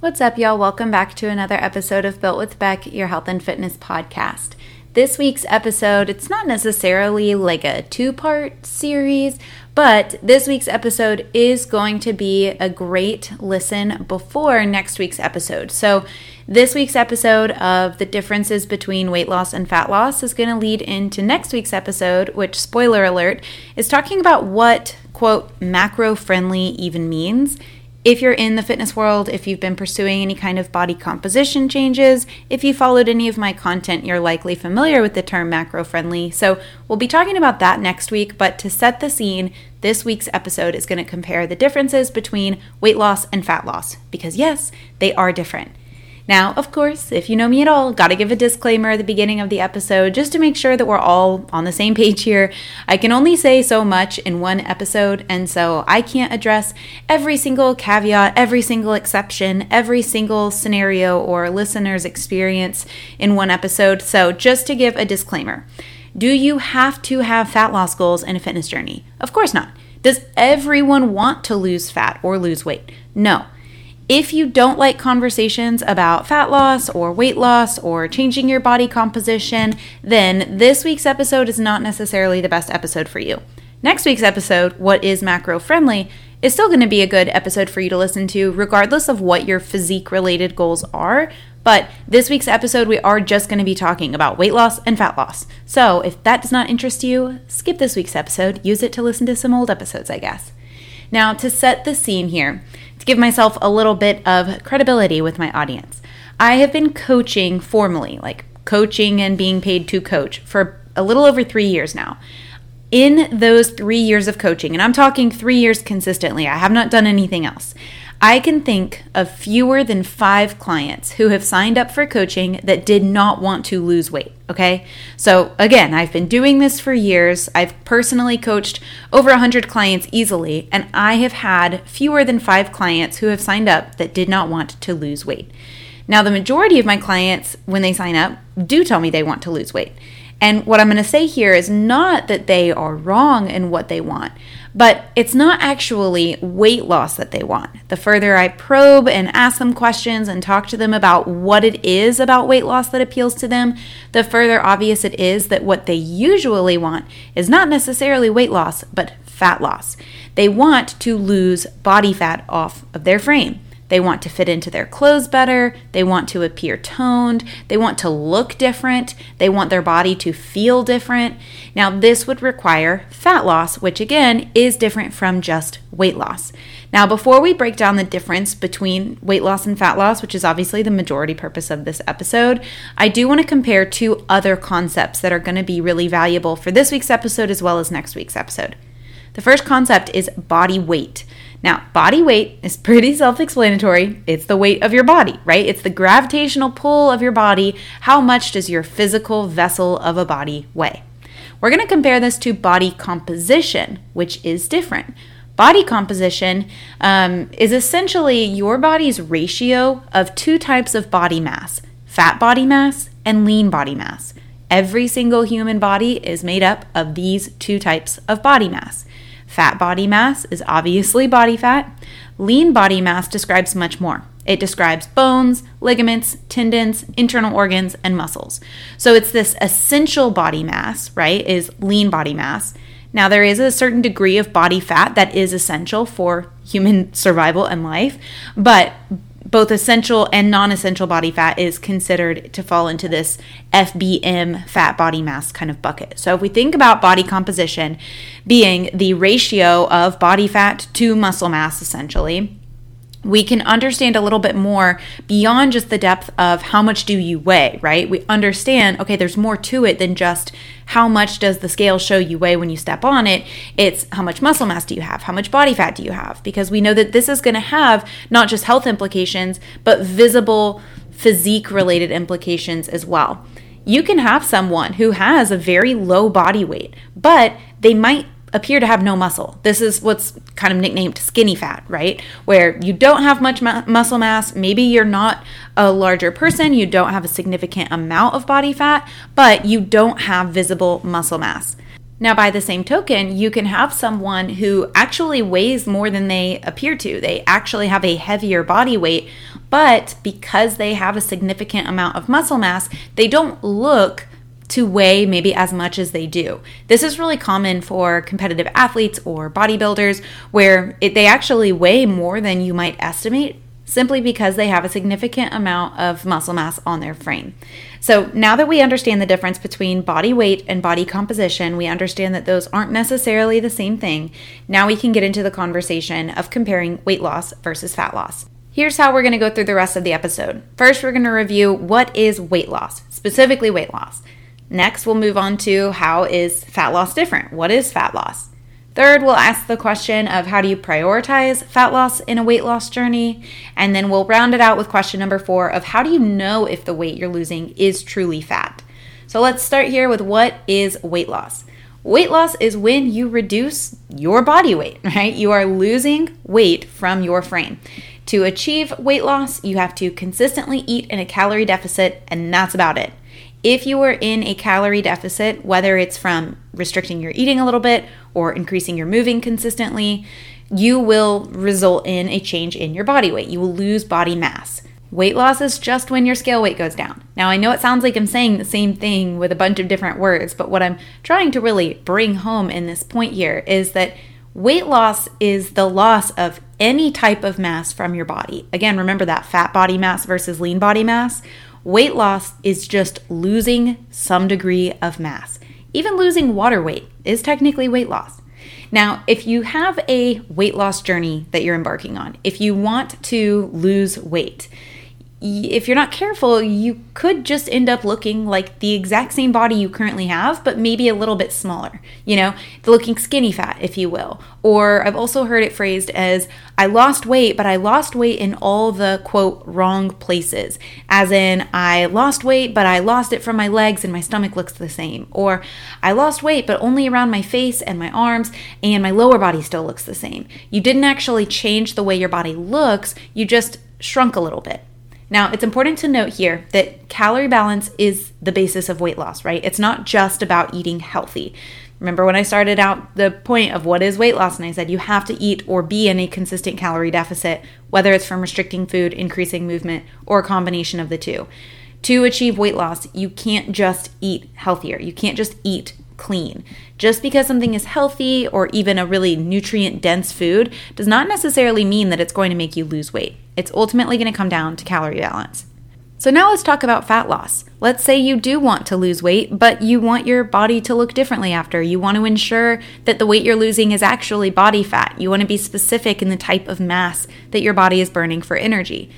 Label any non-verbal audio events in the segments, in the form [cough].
What's up, y'all? Welcome back to another episode of Built with Bec, your health and fitness podcast. This week's episode, it's not necessarily like a two part series, but this week's episode is going to be a great listen before next week's episode. So, this week's episode of the differences between weight loss and fat loss is going to lead into next week's episode, which, spoiler alert, is talking about what, quote, macro friendly even means if you're in the fitness world, if you've been pursuing any kind of body composition changes, if you followed any of my content, you're likely familiar with the term macro friendly. So, we'll be talking about that next week. But to set the scene, this week's episode is going to compare the differences between weight loss and fat loss because, yes, they are different. Now, of course, if you know me at all, gotta give a disclaimer at the beginning of the episode just to make sure that we're all on the same page here. I can only say so much in one episode, and so I can't address every single caveat, every single exception, every single scenario or listener's experience in one episode. So, just to give a disclaimer do you have to have fat loss goals in a fitness journey? Of course not. Does everyone want to lose fat or lose weight? No. If you don't like conversations about fat loss or weight loss or changing your body composition, then this week's episode is not necessarily the best episode for you. Next week's episode, What is Macro Friendly, is still going to be a good episode for you to listen to, regardless of what your physique related goals are. But this week's episode, we are just going to be talking about weight loss and fat loss. So if that does not interest you, skip this week's episode. Use it to listen to some old episodes, I guess. Now, to set the scene here, to give myself a little bit of credibility with my audience. I have been coaching formally, like coaching and being paid to coach, for a little over three years now. In those three years of coaching, and I'm talking three years consistently, I have not done anything else. I can think of fewer than five clients who have signed up for coaching that did not want to lose weight. Okay. So, again, I've been doing this for years. I've personally coached over 100 clients easily, and I have had fewer than five clients who have signed up that did not want to lose weight. Now, the majority of my clients, when they sign up, do tell me they want to lose weight. And what I'm going to say here is not that they are wrong in what they want, but it's not actually weight loss that they want. The further I probe and ask them questions and talk to them about what it is about weight loss that appeals to them, the further obvious it is that what they usually want is not necessarily weight loss, but fat loss. They want to lose body fat off of their frame. They want to fit into their clothes better. They want to appear toned. They want to look different. They want their body to feel different. Now, this would require fat loss, which again is different from just weight loss. Now, before we break down the difference between weight loss and fat loss, which is obviously the majority purpose of this episode, I do want to compare two other concepts that are going to be really valuable for this week's episode as well as next week's episode. The first concept is body weight. Now, body weight is pretty self explanatory. It's the weight of your body, right? It's the gravitational pull of your body. How much does your physical vessel of a body weigh? We're going to compare this to body composition, which is different. Body composition um, is essentially your body's ratio of two types of body mass fat body mass and lean body mass. Every single human body is made up of these two types of body mass. Fat body mass is obviously body fat. Lean body mass describes much more. It describes bones, ligaments, tendons, internal organs, and muscles. So it's this essential body mass, right? Is lean body mass. Now, there is a certain degree of body fat that is essential for human [laughs] survival and life, but both essential and non essential body fat is considered to fall into this FBM fat body mass kind of bucket. So, if we think about body composition being the ratio of body fat to muscle mass, essentially, we can understand a little bit more beyond just the depth of how much do you weigh, right? We understand, okay, there's more to it than just how much does the scale show you weigh when you step on it. It's how much muscle mass do you have? How much body fat do you have? Because we know that this is going to have not just health implications, but visible physique related implications as well. You can have someone who has a very low body weight, but they might appear to have no muscle. This is what's kind of nicknamed skinny fat, right? Where you don't have much mu- muscle mass. Maybe you're not a larger person, you don't have a significant amount of body fat, but you don't have visible muscle mass. Now, by the same token, you can have someone who actually weighs more than they appear to. They actually have a heavier body weight, but because they have a significant amount of muscle mass, they don't look to weigh maybe as much as they do. This is really common for competitive athletes or bodybuilders where it, they actually weigh more than you might estimate simply because they have a significant amount of muscle mass on their frame. So, now that we understand the difference between body weight and body composition, we understand that those aren't necessarily the same thing. Now we can get into the conversation of comparing weight loss versus fat loss. Here's how we're going to go through the rest of the episode. First, we're going to review what is weight loss, specifically weight loss. Next, we'll move on to how is fat loss different? What is fat loss? Third, we'll ask the question of how do you prioritize fat loss in a weight loss journey? And then we'll round it out with question number four of how do you know if the weight you're losing is truly fat? So let's start here with what is weight loss? Weight loss is when you reduce your body weight, [laughs] right? You are losing weight from your frame. To achieve weight loss, you have to consistently eat in a calorie deficit, and that's about it. If you are in a calorie deficit, whether it's from restricting your eating a little bit or increasing your moving consistently, you will result in a change in your body weight. You will lose body mass. Weight loss is just when your scale weight goes down. Now, I know it sounds like I'm saying the same thing with a bunch of different words, but what I'm trying to really bring home in this point here is that weight loss is the loss of any type of mass from your body. Again, remember that fat body mass versus lean body mass. Weight loss is just losing some degree of mass. Even losing water weight is technically weight loss. Now, if you have a weight loss journey that you're embarking on, if you want to lose weight, if you're not careful, you could just end up looking like the exact same body you currently have, but maybe a little bit smaller, you know, looking skinny fat, if you will. Or I've also heard it phrased as I lost weight, but I lost weight in all the quote wrong places. As in, I lost weight, but I lost it from my legs and my stomach looks the same. Or I lost weight, but only around my face and my arms, and my lower body still looks the same. You didn't actually change the way your body looks, you just shrunk a little bit. Now, it's important to note here that calorie balance is the basis of weight loss, right? It's not just about eating healthy. Remember when I started out the point of what is weight loss, and I said you have to eat or be in a consistent calorie deficit, whether it's from restricting food, increasing movement, or a combination of the two. To achieve weight loss, you can't just eat healthier. You can't just eat clean. Just because something is healthy or even a really nutrient dense food does not necessarily mean that it's going to make you lose weight. It's ultimately going to come down to calorie balance. So, now let's talk about fat loss. Let's say you do want to lose weight, but you want your body to look differently after. You want to ensure that the weight you're losing is actually body fat. You want to be specific in the type of mass that your body is burning for energy.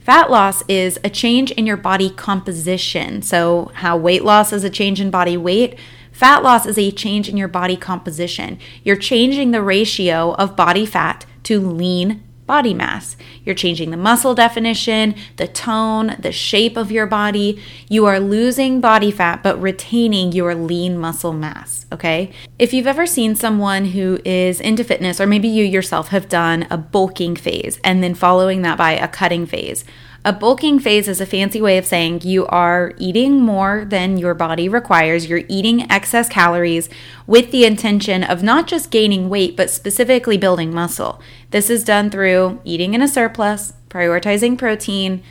Fat loss is a change in your body composition. So, how weight loss is a change in body weight, Fat loss is a change in your body composition. You're changing the ratio of body fat to lean body mass. You're changing the muscle definition, the tone, the shape of your body. You are losing body fat but retaining your lean muscle mass, okay? If you've ever seen someone who is into fitness, or maybe you yourself have done a bulking phase and then following that by a cutting phase, a bulking phase is a fancy way of saying you are eating more than your body requires. You're eating excess calories with the intention of not just gaining weight, but specifically building muscle. This is done through eating in a surplus, prioritizing protein,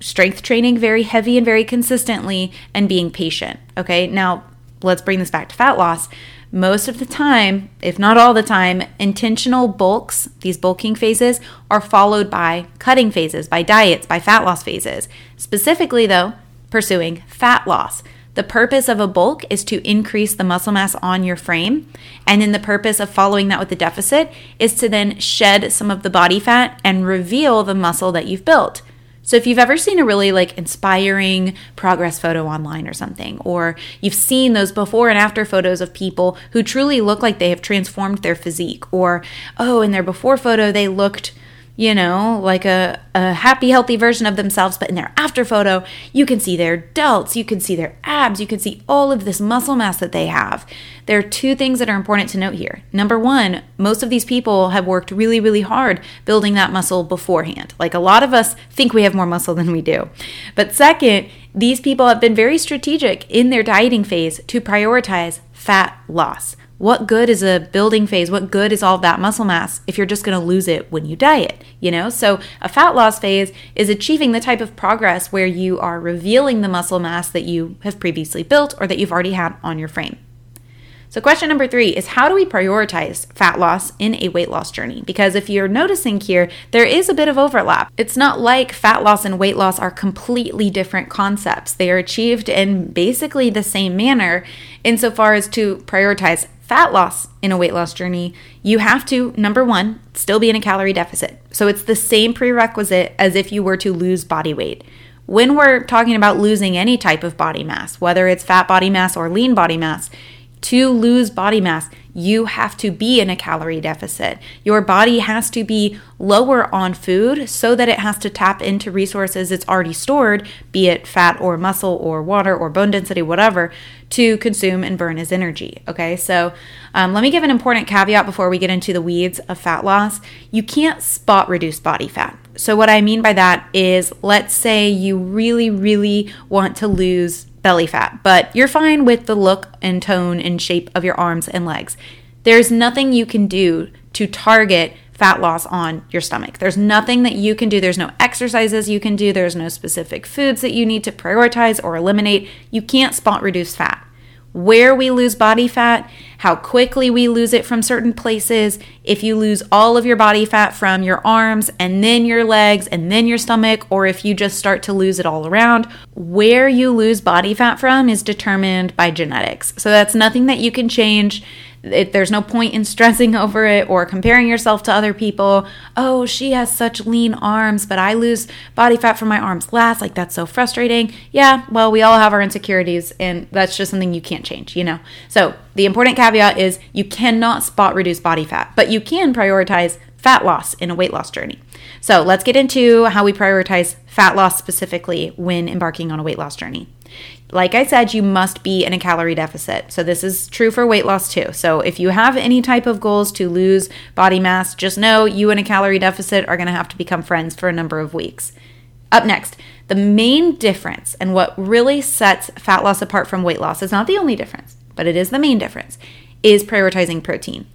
strength training very heavy and very consistently, and being patient. Okay, now let's bring this back to fat loss most of the time, if not all the time, intentional bulks, these bulking phases, are followed by cutting phases, by diets, by fat loss phases. Specifically, though, pursuing fat loss. The purpose of a bulk is to increase the muscle mass on your frame. And then the purpose of following that with the deficit is to then shed some of the body fat and reveal the muscle that you've built. So if you've ever seen a really like inspiring progress photo online or something, or you've seen those before and after photos of people who truly look like they have transformed their physique, or oh, in their before photo they looked you know, like a, a happy, healthy version of themselves. But in their after photo, you can see their delts, you can see their abs, you can see all of this muscle mass that they have. There are two things that are important to note here. Number one, most of these people have worked really, really hard building that muscle beforehand. Like a lot of us think we have more muscle than we do. But second, these people have been very strategic in their dieting phase to prioritize fat loss. What good is a building phase? What good is all that muscle mass if you're just going to lose it when you diet? You know, so a fat loss phase is achieving the type of progress where you are revealing the muscle mass that you have previously built or that you've already had on your frame. So, question number three is how do we prioritize fat loss in a weight loss journey? Because if you're noticing here, there is a bit of overlap. It's not like fat loss and weight loss are completely different concepts, they are achieved in basically the same manner insofar as to prioritize fat loss in a weight loss journey, you have to, number one, still be in a calorie deficit. So it's the same prerequisite as if you were to lose body weight. When we're talking about losing any type of body mass, whether it's fat body mass or lean body mass, to lose body mass, you have to be in a calorie deficit. Your body has to be lower on food so that it has to tap into resources it's already stored, be it fat or muscle or water or bone density, whatever, to consume and burn as energy. Okay, so um, let me give an important caveat before we get into the weeds of fat loss. You can't spot reduce body fat. So, what I mean by that is, let's say you really, really want to lose belly fat, but you're fine with the look and tone and shape of your arms and legs. There's nothing you can do to target fat loss on your stomach. There's nothing that you can do. There's no exercises you can do. There's no specific foods that you need to prioritize or eliminate. You can't spot reduce fat where we lose body fat, how quickly we lose it from certain places, if you lose all of your body fat from your arms and then your legs and then your stomach, or if you just start to lose it all around. Where you lose body fat from is determined by genetics. So that's nothing that you can change. It, there's no point in stressing [laughs] over it or comparing yourself to other people. Oh, she has such lean arms, but I lose body fat from my arms last. Like, that's so frustrating. Yeah, well, we all have our insecurities, and that's just something you can't change, you know? So, the important caveat is you cannot spot reduce body fat, but you can prioritize fat loss in a weight loss journey. So, let's get into how we prioritize fat loss specifically when embarking on a weight loss journey. Like I said, you must be in a calorie deficit. So, this is true for weight loss too. So, if you have any type of goals to lose body mass, just know you and a calorie deficit are going to have to become friends for a number of weeks. Up next, the main difference and what really sets fat loss apart from weight loss is not the only difference, but it is the main difference, is prioritizing protein.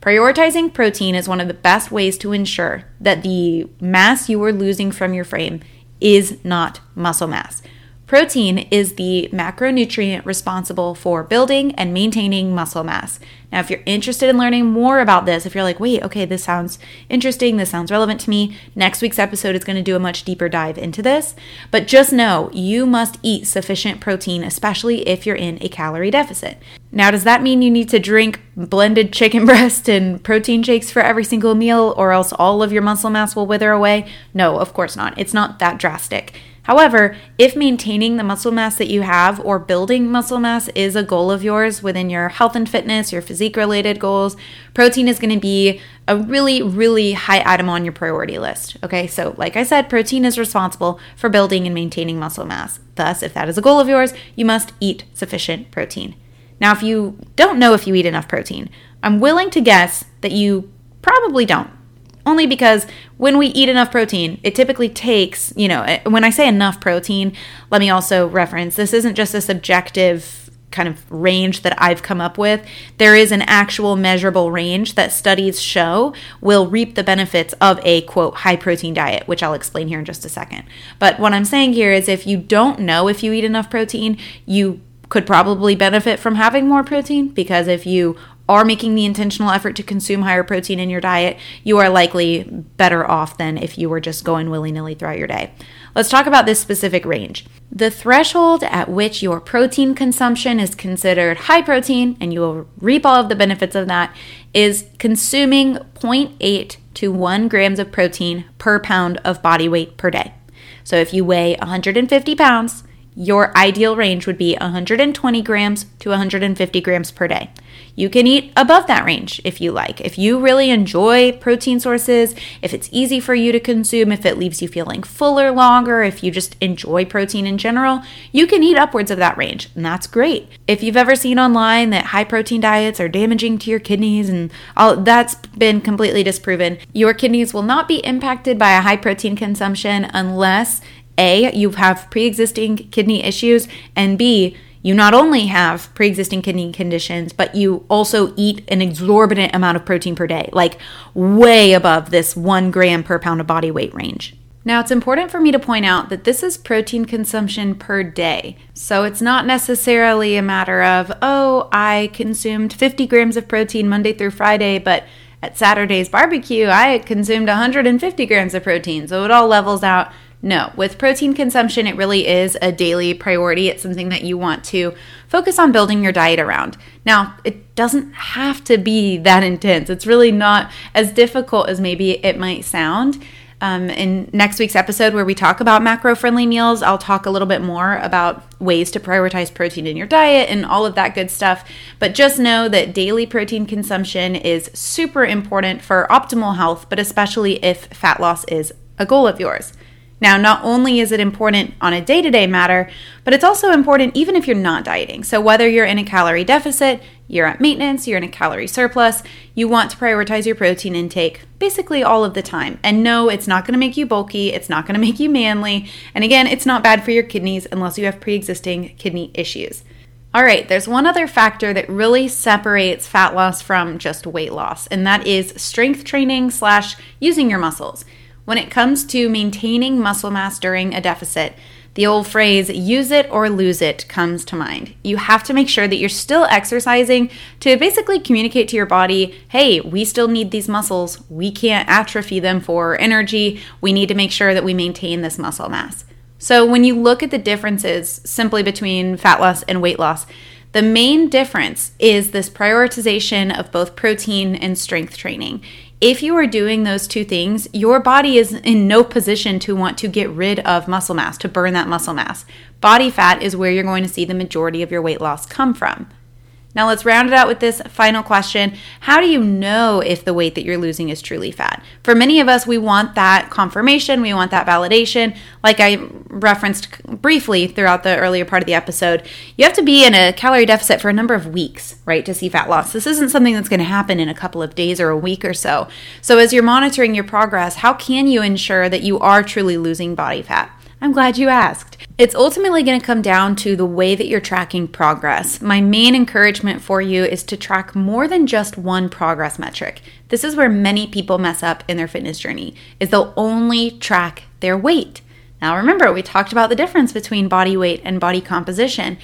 Prioritizing protein is one of the best ways to ensure that the mass you are losing from your frame is not muscle mass. Protein is the macronutrient responsible for building and maintaining muscle mass. Now, if you're interested in learning more about this, if you're like, wait, okay, this sounds interesting, this sounds relevant to me, next week's episode is going to do a much deeper dive into this. But just know you must eat sufficient protein, especially if you're in a calorie deficit. Now, does that mean you need to drink blended chicken [laughs] breast and protein shakes for every single meal, or else all of your muscle mass will wither away? No, of course not. It's not that drastic. However, if maintaining the muscle mass that you have or building muscle mass is a goal of yours within your health and fitness, your physique related goals, protein is going to be a really, really high item on your priority list. Okay, so like I said, protein is responsible for building and maintaining muscle mass. Thus, if that is a goal of yours, you must eat sufficient protein. Now, if you don't know if you eat enough protein, I'm willing to guess that you probably don't only because when we eat enough protein, it typically takes, you know, eh, when I say enough protein, let me also reference this isn't just a subjective kind of range that I've come up with. There is an actual measurable range that studies show will reap the benefits of a quote high protein diet, which I'll explain here in just a second. But what I'm saying here is if you don't know if you eat enough protein, you could probably benefit from having more protein because if you are making the intentional effort to consume higher protein in your diet, you are likely better off than if you were just going willy nilly throughout your day. Let's talk about this specific range. The threshold at which your protein consumption is considered high protein and you will reap all of the benefits of that is consuming 0.8 to 1 grams of protein per pound of body weight per day. So if you weigh 150 pounds, your ideal range would be 120 grams to 150 grams per day. You can eat above that range if you like. If you really enjoy protein sources, if it's easy for you to consume, if it leaves you feeling fuller longer, if you just enjoy protein in general, you can eat upwards of that range, and that's great. If you've ever seen online that high protein diets are damaging to your kidneys and all that's been completely disproven, your kidneys will not be impacted by a high protein consumption unless a, you have pre existing kidney issues, and B, you not only have pre existing kidney conditions, but you also eat an exorbitant amount of protein per day, like way above this one gram per pound of body weight range. Now, it's important for me to point out that this is protein consumption per day. So it's not necessarily a matter of, oh, I consumed 50 grams of protein Monday through Friday, but at Saturday's barbecue, I consumed 150 grams of protein. So it all levels out no, with protein consumption, it really is a daily priority. It's something that you want to focus on building your diet around. Now, it doesn't have to be that intense. It's really not as difficult as maybe it might sound. Um, in next week's episode, where we talk about macro friendly meals, I'll talk a little bit more about ways to prioritize protein in your diet and all of that good stuff. But just know that daily protein consumption is super important for optimal health, but especially if fat loss is a goal of yours. Now, not only is it important on a day to day matter, but it's also important even if you're not dieting. So, whether you're in a calorie deficit, you're at maintenance, you're in a calorie surplus, you want to prioritize your protein intake basically all of the time. And no, it's not to make you bulky, it's not to [laughs] make you manly, and again, it's not bad for your kidneys unless you have pre existing kidney issues. All right, there's one other factor that really separates fat loss from just weight loss, and that is strength training slash using your muscles. When it comes to maintaining muscle mass during a deficit, the old phrase, use it or lose it, comes to mind. You have to make sure that you're still exercising to basically communicate to your body hey, we still need these muscles. We can't atrophy them for energy. We need to make sure that we maintain this muscle mass. So, when you look at the differences simply between fat loss and weight loss, the main difference is this prioritization of both protein and strength training. If you are doing those two things, your body is in no position to want to get rid of muscle mass, to burn that muscle mass. Body fat is where you're going to see the majority of your weight loss come from. Now, let's round it out with this final question How do you know if the weight that you're losing is truly fat? For many of us, we want that confirmation, we want that validation. Like I referenced briefly throughout the earlier part of the episode, you have to be in a calorie deficit for a number of weeks, right, to see fat loss. This isn't something that's going to happen in a couple of days or a week or so. So, as you're monitoring your progress, how can you ensure that you are truly losing body fat? I'm glad you asked. It's ultimately going to come down to the way that you're tracking progress. My main encouragement for you is to track more than just one progress metric. This is where many people mess up in their fitness journey is they'll only track their weight. Now remember, we talked about the difference between body weight and body composition.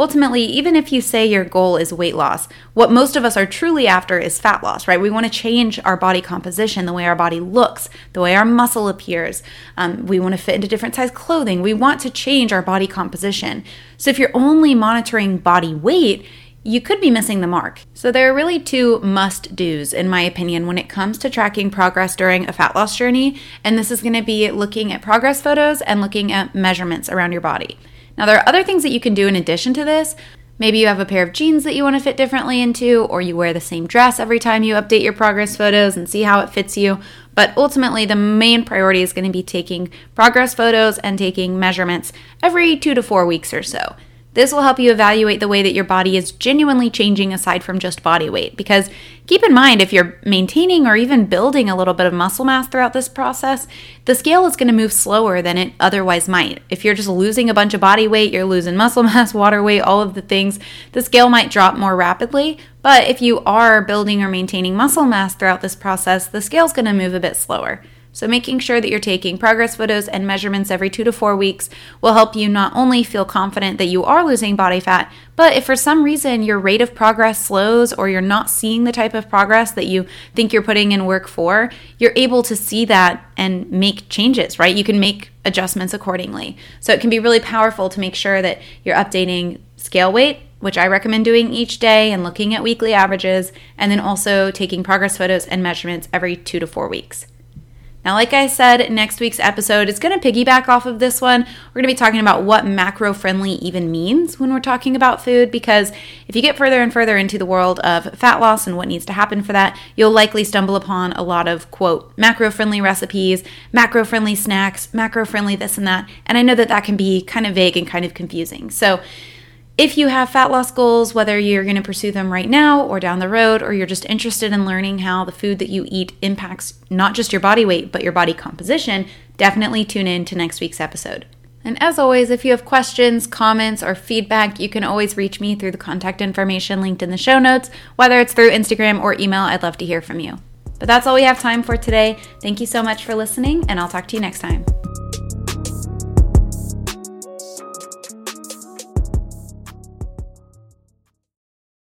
Ultimately, even if you say your goal is weight loss, what most of us are truly after is fat loss, right? We want to change our body composition, the way our body looks, the way our muscle appears. Um, we want to fit into different size clothing. We want to change our body composition. So if you're only monitoring body weight, you could be missing the mark. So, there are really two must do's, in my opinion, when it comes to tracking progress during a fat loss journey. And this is going to be looking at progress photos and looking at measurements around your body. Now, there are other things that you can do in addition to this. Maybe you have a pair of jeans that you want to fit differently into, or you wear the same dress every time you update your progress photos and see how it fits you. But ultimately, the main priority is going to be taking progress photos and taking measurements every two to four weeks or so. This will help you evaluate the way that your body is genuinely changing aside from just body weight. Because keep in mind, if you're maintaining or even building a little bit of muscle mass throughout this process, the scale is going to move slower than it otherwise might. If you're just losing a bunch of body weight, you're losing muscle [laughs] mass, water weight, all of the things, the scale might drop more rapidly. But if you are building or maintaining muscle mass throughout this process, the scale is going to move a bit slower. So, making sure that you're taking progress photos and measurements every two to four weeks will help you not only feel confident that you are losing body fat, but if for some reason your rate of progress slows or you're not seeing the type of progress that you think you're putting in work for, you're able to see that and make changes, right? You can make adjustments accordingly. So, it can be really powerful to make sure that you're updating scale weight which I recommend doing each day and looking at weekly averages, and then also taking progress photos and measurements every two to four weeks. Now, like I said, next week's episode is going to piggyback off of this one. We're going to be talking about what macro friendly even means when we're talking about food, because if you get further and further into the world of fat loss and what needs to happen for that, you'll likely stumble upon a lot of, quote, macro friendly recipes, macro friendly snacks, macro friendly this and that. And I know that that can be kind of vague and kind of confusing. So, if you have fat loss goals, whether you're going to pursue them right now or down the road, or you're just interested in learning how the food that you eat impacts not just your body weight, but your body composition, definitely tune in to next week's episode. And as always, if you have questions, comments, or feedback, you can always reach me through the contact information linked in the show notes, whether it's through Instagram or email. I'd love to hear from you. But that's all we have time for today. Thank you so much for listening, and I'll talk to you next time.